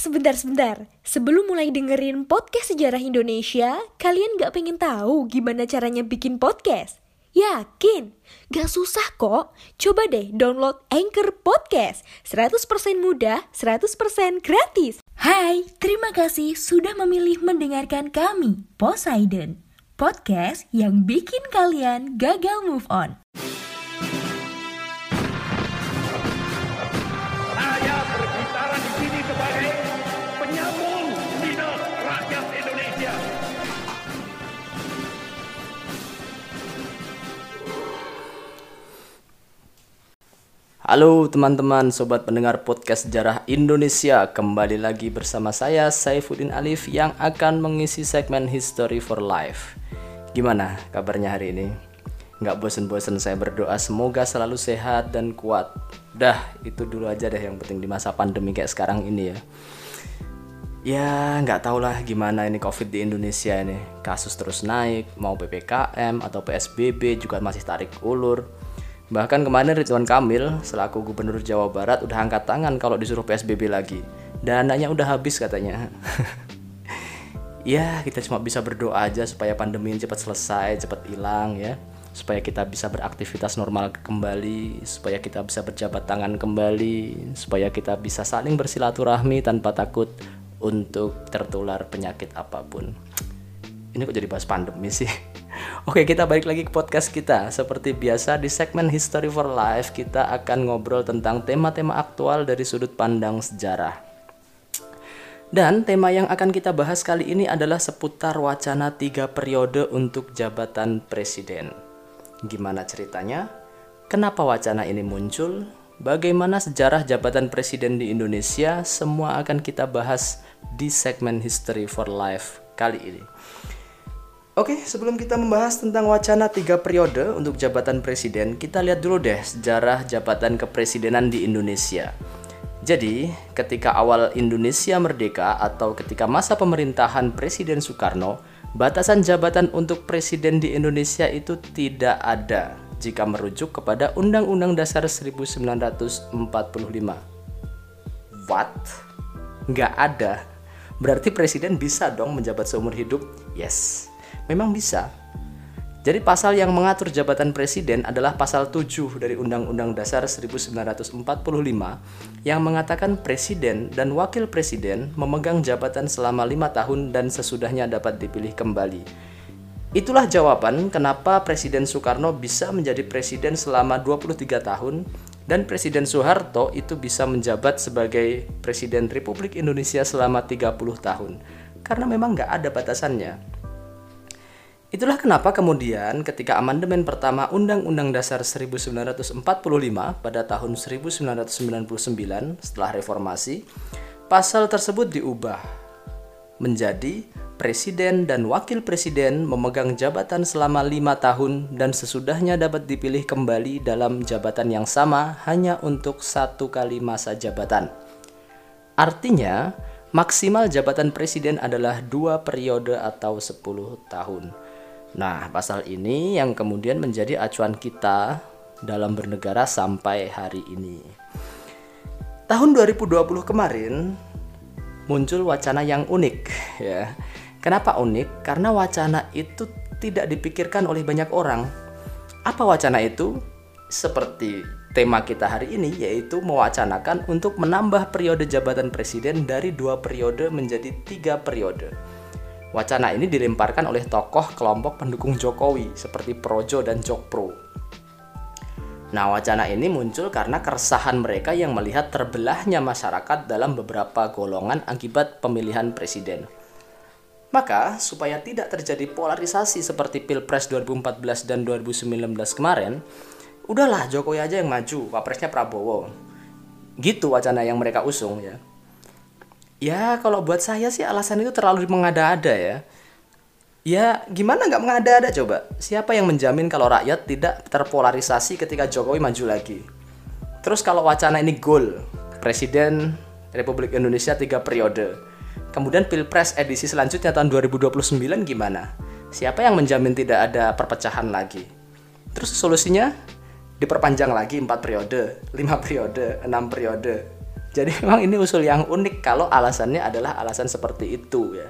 sebentar-sebentar. Sebelum mulai dengerin podcast sejarah Indonesia, kalian gak pengen tahu gimana caranya bikin podcast? Yakin? Gak susah kok. Coba deh download Anchor Podcast. 100% mudah, 100% gratis. Hai, terima kasih sudah memilih mendengarkan kami, Poseidon. Podcast yang bikin kalian gagal move on. Halo teman-teman, sobat pendengar podcast sejarah Indonesia. Kembali lagi bersama saya, Saifuddin Alif Yang akan mengisi segmen History for Life. Gimana kabarnya hari ini? Nggak bosen-bosen saya berdoa semoga selalu sehat dan kuat. Dah, itu dulu aja deh yang penting di masa pandemi kayak sekarang ini ya. Ya nggak tau lah gimana ini covid di Indonesia ini. Kasus terus naik, mau PPKM atau PSBB juga masih tarik ulur Bahkan kemarin Ridwan Kamil selaku Gubernur Jawa Barat udah angkat tangan kalau disuruh PSBB lagi. Dananya udah habis katanya. ya, kita cuma bisa berdoa aja supaya pandemi ini cepat selesai, cepat hilang ya. Supaya kita bisa beraktivitas normal kembali, supaya kita bisa berjabat tangan kembali, supaya kita bisa saling bersilaturahmi tanpa takut untuk tertular penyakit apa pun. Ini kok jadi bahas pandemi sih? Oke, kita balik lagi ke podcast kita. Seperti biasa di segmen History for Life, kita akan ngobrol tentang tema-tema aktual dari sudut pandang sejarah. Dan tema yang akan kita bahas kali ini adalah seputar wacana tiga periode untuk jabatan presiden. Gimana ceritanya? Kenapa wacana ini muncul? Bagaimana sejarah jabatan presiden di Indonesia? Semua akan kita bahas di segmen History for Life kali ini. Oke, sebelum kita membahas tentang wacana tiga periode untuk jabatan presiden, kita lihat dulu deh sejarah jabatan kepresidenan di Indonesia. Jadi, ketika awal Indonesia merdeka atau ketika masa pemerintahan Presiden Soekarno, batasan jabatan untuk presiden di Indonesia itu tidak ada jika merujuk kepada Undang-Undang Dasar 1945. What? Nggak ada. Berarti presiden bisa dong menjabat seumur hidup? Yes. Memang bisa. Jadi pasal yang mengatur jabatan presiden adalah pasal 7 dari Undang-Undang Dasar 1945 yang mengatakan presiden dan wakil presiden memegang jabatan selama lima tahun dan sesudahnya dapat dipilih kembali. Itulah jawaban kenapa Presiden Soekarno bisa menjadi presiden selama 23 tahun dan Presiden Soeharto itu bisa menjabat sebagai Presiden Republik Indonesia selama 30 tahun. Karena memang nggak ada batasannya. Itulah kenapa kemudian ketika amandemen pertama Undang-Undang Dasar 1945 pada tahun 1999 setelah reformasi, pasal tersebut diubah menjadi presiden dan wakil presiden memegang jabatan selama lima tahun dan sesudahnya dapat dipilih kembali dalam jabatan yang sama hanya untuk satu kali masa jabatan. Artinya, maksimal jabatan presiden adalah dua periode atau 10 tahun. Nah, pasal ini yang kemudian menjadi acuan kita dalam bernegara sampai hari ini. Tahun 2020 kemarin muncul wacana yang unik ya. Kenapa unik? Karena wacana itu tidak dipikirkan oleh banyak orang. Apa wacana itu? Seperti tema kita hari ini yaitu mewacanakan untuk menambah periode jabatan presiden dari dua periode menjadi tiga periode. Wacana ini dilemparkan oleh tokoh kelompok pendukung Jokowi seperti Projo dan Jokpro. Nah, wacana ini muncul karena keresahan mereka yang melihat terbelahnya masyarakat dalam beberapa golongan akibat pemilihan presiden. Maka, supaya tidak terjadi polarisasi seperti Pilpres 2014 dan 2019 kemarin, udahlah Jokowi aja yang maju, wapresnya Prabowo. Gitu wacana yang mereka usung ya. Ya kalau buat saya sih alasan itu terlalu mengada-ada ya. Ya gimana nggak mengada-ada coba? Siapa yang menjamin kalau rakyat tidak terpolarisasi ketika Jokowi maju lagi? Terus kalau wacana ini goal, Presiden Republik Indonesia tiga periode. Kemudian Pilpres edisi selanjutnya tahun 2029 gimana? Siapa yang menjamin tidak ada perpecahan lagi? Terus solusinya diperpanjang lagi 4 periode, 5 periode, 6 periode. Jadi memang ini usul yang unik kalau alasannya adalah alasan seperti itu ya.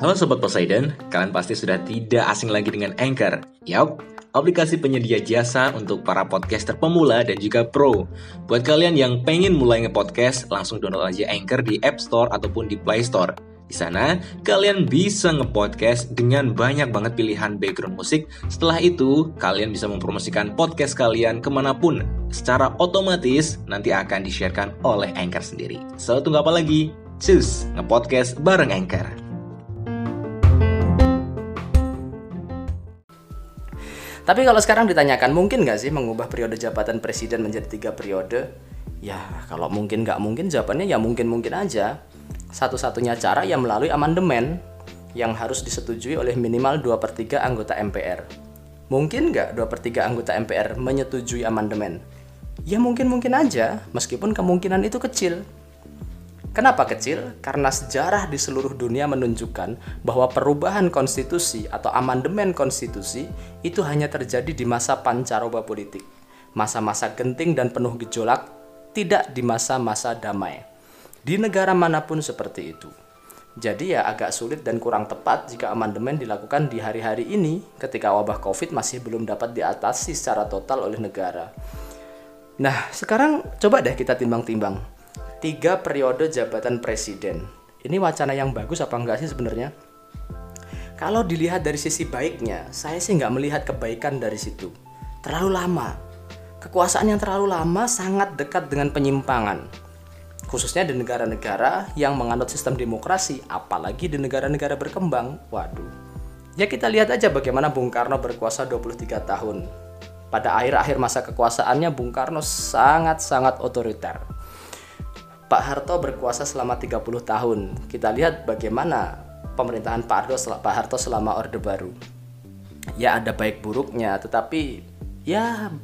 Halo Sobat Poseidon, kalian pasti sudah tidak asing lagi dengan Anchor. Yap, aplikasi penyedia jasa untuk para podcaster pemula dan juga pro. Buat kalian yang pengen mulai nge-podcast, langsung download aja Anchor di App Store ataupun di Play Store. Di sana, kalian bisa nge-podcast dengan banyak banget pilihan background musik. Setelah itu, kalian bisa mempromosikan podcast kalian ke mana pun. Secara otomatis, nanti akan di-sharekan oleh Anchor sendiri. So, tunggu apa lagi? Cus, nge-podcast bareng Anchor. Tapi kalau sekarang ditanyakan mungkin nggak sih mengubah periode jabatan presiden menjadi tiga periode? Ya kalau mungkin nggak mungkin jawabannya ya mungkin-mungkin aja. Satu-satunya cara ya melalui amandemen yang harus disetujui oleh minimal 2 per 3 anggota MPR. Mungkin nggak 2 per 3 anggota MPR menyetujui amandemen? Ya mungkin-mungkin aja, meskipun kemungkinan itu kecil. Kenapa kecil? Karena sejarah di seluruh dunia menunjukkan bahwa perubahan konstitusi atau amandemen konstitusi itu hanya terjadi di masa pancaroba politik, masa-masa genting dan penuh gejolak, tidak di masa-masa damai. Di negara mana pun seperti itu. Jadi ya agak sulit dan kurang tepat jika amandemen dilakukan di hari-hari ini ketika wabah Covid masih belum dapat diatasi secara total oleh negara. Nah, sekarang coba deh kita timbang-timbang tiga periode jabatan presiden. Ini wacana yang bagus apa enggak sih sebenarnya? Kalau dilihat dari sisi baiknya, saya sih nggak melihat kebaikan dari situ. Terlalu lama. Kekuasaan yang terlalu lama sangat dekat dengan penyimpangan. Khususnya di negara-negara yang menganut sistem demokrasi, apalagi di negara-negara berkembang. Waduh. Ya kita lihat aja bagaimana Bung Karno berkuasa 23 tahun. Pada akhir-akhir masa kekuasaannya Bung Karno sangat-sangat otoriter Pak Harto berkuasa selama 30 tahun. Kita lihat bagaimana pemerintahan Pak Harto, Pak Harto selama Orde Baru. Ya ada baik buruknya, tetapi ya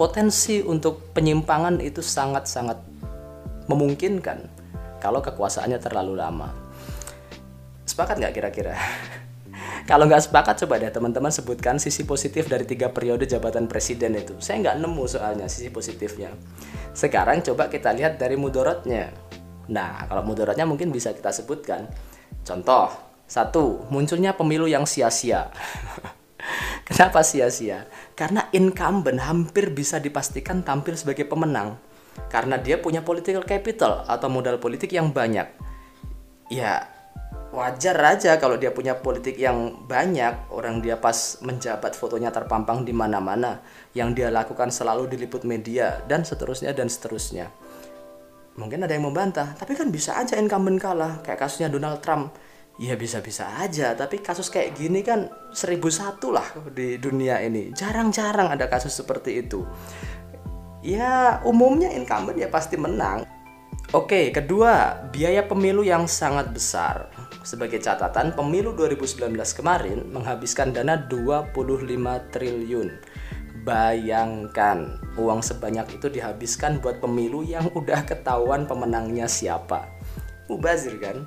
potensi untuk penyimpangan itu sangat-sangat memungkinkan kalau kekuasaannya terlalu lama. Sepakat nggak kira-kira? Kalau nggak sepakat coba deh teman-teman sebutkan sisi positif dari tiga periode jabatan presiden itu. Saya nggak nemu soalnya sisi positifnya. Sekarang coba kita lihat dari mudorotnya. Nah, kalau mudorotnya mungkin bisa kita sebutkan. Contoh, satu, munculnya pemilu yang sia-sia. Kenapa sia-sia? Karena incumbent hampir bisa dipastikan tampil sebagai pemenang. Karena dia punya political capital atau modal politik yang banyak. Ya, wajar aja kalau dia punya politik yang banyak orang dia pas menjabat fotonya terpampang di mana-mana. Yang dia lakukan selalu diliput media dan seterusnya dan seterusnya. Mungkin ada yang membantah tapi kan bisa aja incumbent kalah kayak kasusnya Donald Trump. Ya bisa-bisa aja tapi kasus kayak gini kan seribu satu lah di dunia ini. Jarang-jarang ada kasus seperti itu ya umumnya incumbent ya pasti menang Oke, kedua, biaya pemilu yang sangat besar. Sebagai catatan, pemilu 2019 kemarin menghabiskan dana 25 triliun. Bayangkan, uang sebanyak itu dihabiskan buat pemilu yang udah ketahuan pemenangnya siapa. Mubazir kan?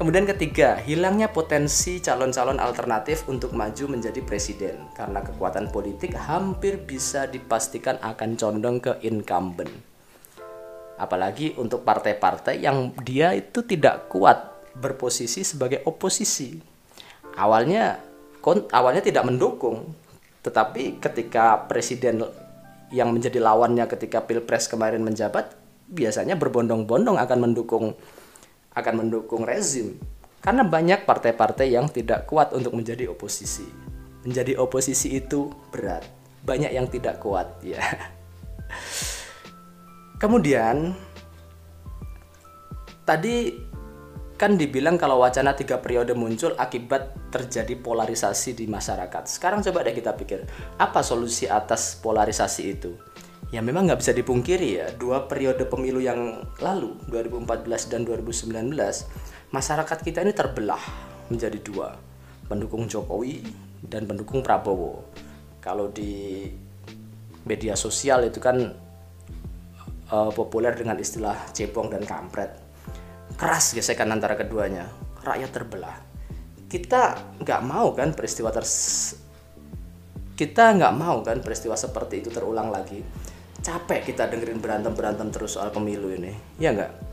Kemudian ketiga, hilangnya potensi calon-calon alternatif untuk maju menjadi presiden. Karena kekuatan politik hampir bisa dipastikan akan condong ke incumbent. Apalagi untuk partai-partai yang dia itu tidak kuat berposisi sebagai oposisi. Awalnya awalnya tidak mendukung. Tetapi ketika presiden yang menjadi lawannya ketika pilpres kemarin menjabat biasanya berbondong-bondong akan mendukung akan mendukung rezim karena banyak partai-partai yang tidak kuat untuk menjadi oposisi menjadi oposisi itu berat banyak yang tidak kuat ya Kemudian tadi kan dibilang kalau wacana tiga periode muncul akibat terjadi polarisasi di masyarakat. Sekarang coba deh kita pikir, apa solusi atas polarisasi itu? Ya memang nggak bisa dipungkiri ya, dua periode pemilu yang lalu, 2014 dan 2019, masyarakat kita ini terbelah menjadi dua, pendukung Jokowi dan pendukung Prabowo. Kalau di media sosial itu kan uh, populer dengan istilah cebong dan kampret. Keras gesekan antara keduanya, rakyat terbelah. Kita nggak mau kan peristiwa ter kita nggak mau kan peristiwa seperti itu terulang lagi capek kita dengerin berantem berantem terus soal pemilu ini ya nggak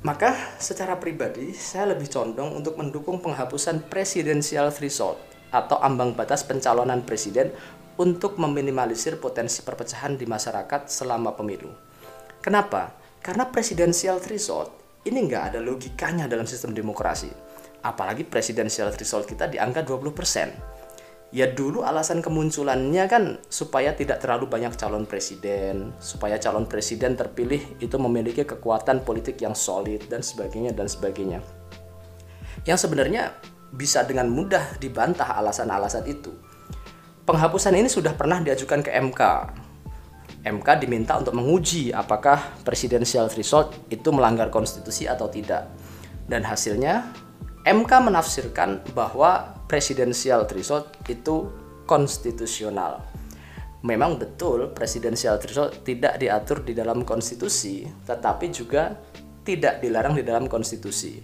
maka secara pribadi saya lebih condong untuk mendukung penghapusan presidensial threshold atau ambang batas pencalonan presiden untuk meminimalisir potensi perpecahan di masyarakat selama pemilu. Kenapa? Karena presidensial threshold ini nggak ada logikanya dalam sistem demokrasi. Apalagi presidensial threshold kita di angka 20% ya dulu alasan kemunculannya kan supaya tidak terlalu banyak calon presiden, supaya calon presiden terpilih itu memiliki kekuatan politik yang solid dan sebagainya dan sebagainya. Yang sebenarnya bisa dengan mudah dibantah alasan-alasan itu. Penghapusan ini sudah pernah diajukan ke MK. MK diminta untuk menguji apakah presidensial threshold itu melanggar konstitusi atau tidak. Dan hasilnya MK menafsirkan bahwa presidensial threshold itu konstitusional. Memang betul presidensial threshold tidak diatur di dalam konstitusi, tetapi juga tidak dilarang di dalam konstitusi.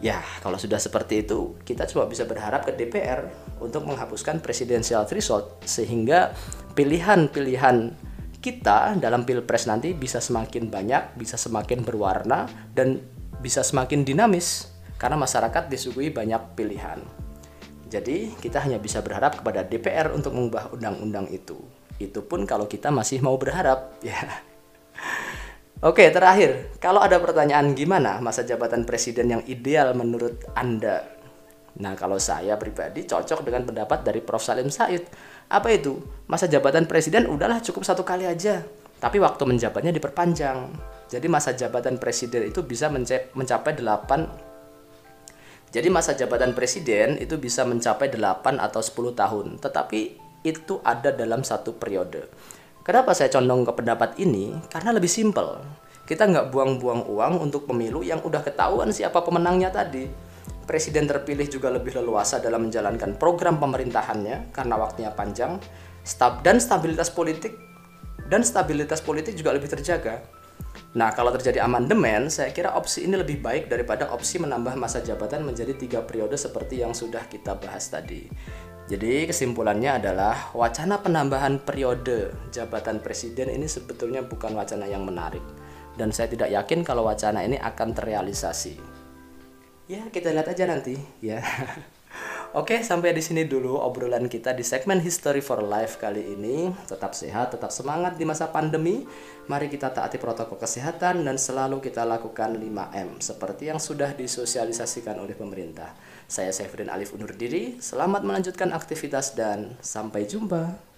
Ya, kalau sudah seperti itu, kita cuma bisa berharap ke DPR untuk menghapuskan presidensial threshold sehingga pilihan-pilihan kita dalam pilpres nanti bisa semakin banyak, bisa semakin berwarna dan bisa semakin dinamis karena masyarakat disuguhi banyak pilihan. Jadi kita hanya bisa berharap kepada DPR untuk mengubah undang-undang itu. Itu pun kalau kita masih mau berharap, ya. Oke, terakhir, kalau ada pertanyaan gimana masa jabatan presiden yang ideal menurut Anda? Nah, kalau saya pribadi cocok dengan pendapat dari Prof. Salim Said. Apa itu? Masa jabatan presiden udahlah cukup satu kali aja. Tapi waktu menjabatnya diperpanjang. Jadi masa jabatan presiden itu bisa mencapai 8 jadi masa jabatan presiden itu bisa mencapai 8 atau 10 tahun, tetapi itu ada dalam satu periode. Kenapa saya condong ke pendapat ini? Karena lebih simpel. Kita nggak buang-buang uang untuk pemilu yang udah ketahuan siapa pemenangnya tadi. Presiden terpilih juga lebih leluasa dalam menjalankan program pemerintahannya karena waktunya panjang, stab dan stabilitas politik dan stabilitas politik juga lebih terjaga. Nah, kalau terjadi amandemen, saya kira opsi ini lebih baik daripada opsi menambah masa jabatan menjadi tiga periode seperti yang sudah kita bahas tadi. Jadi kesimpulannya adalah wacana penambahan periode jabatan presiden ini sebetulnya bukan wacana yang menarik dan saya tidak yakin kalau wacana ini akan terrealisasi. Ya, kita lihat aja nanti ya. Oke, sampai di sini dulu obrolan kita di segmen History for Life kali ini. Tetap sehat, tetap semangat di masa pandemi. Mari kita taati protokol kesehatan dan selalu kita lakukan 5M seperti yang sudah disosialisasikan oleh pemerintah. Saya Sefrin Alif undur diri. Selamat melanjutkan aktivitas dan sampai jumpa.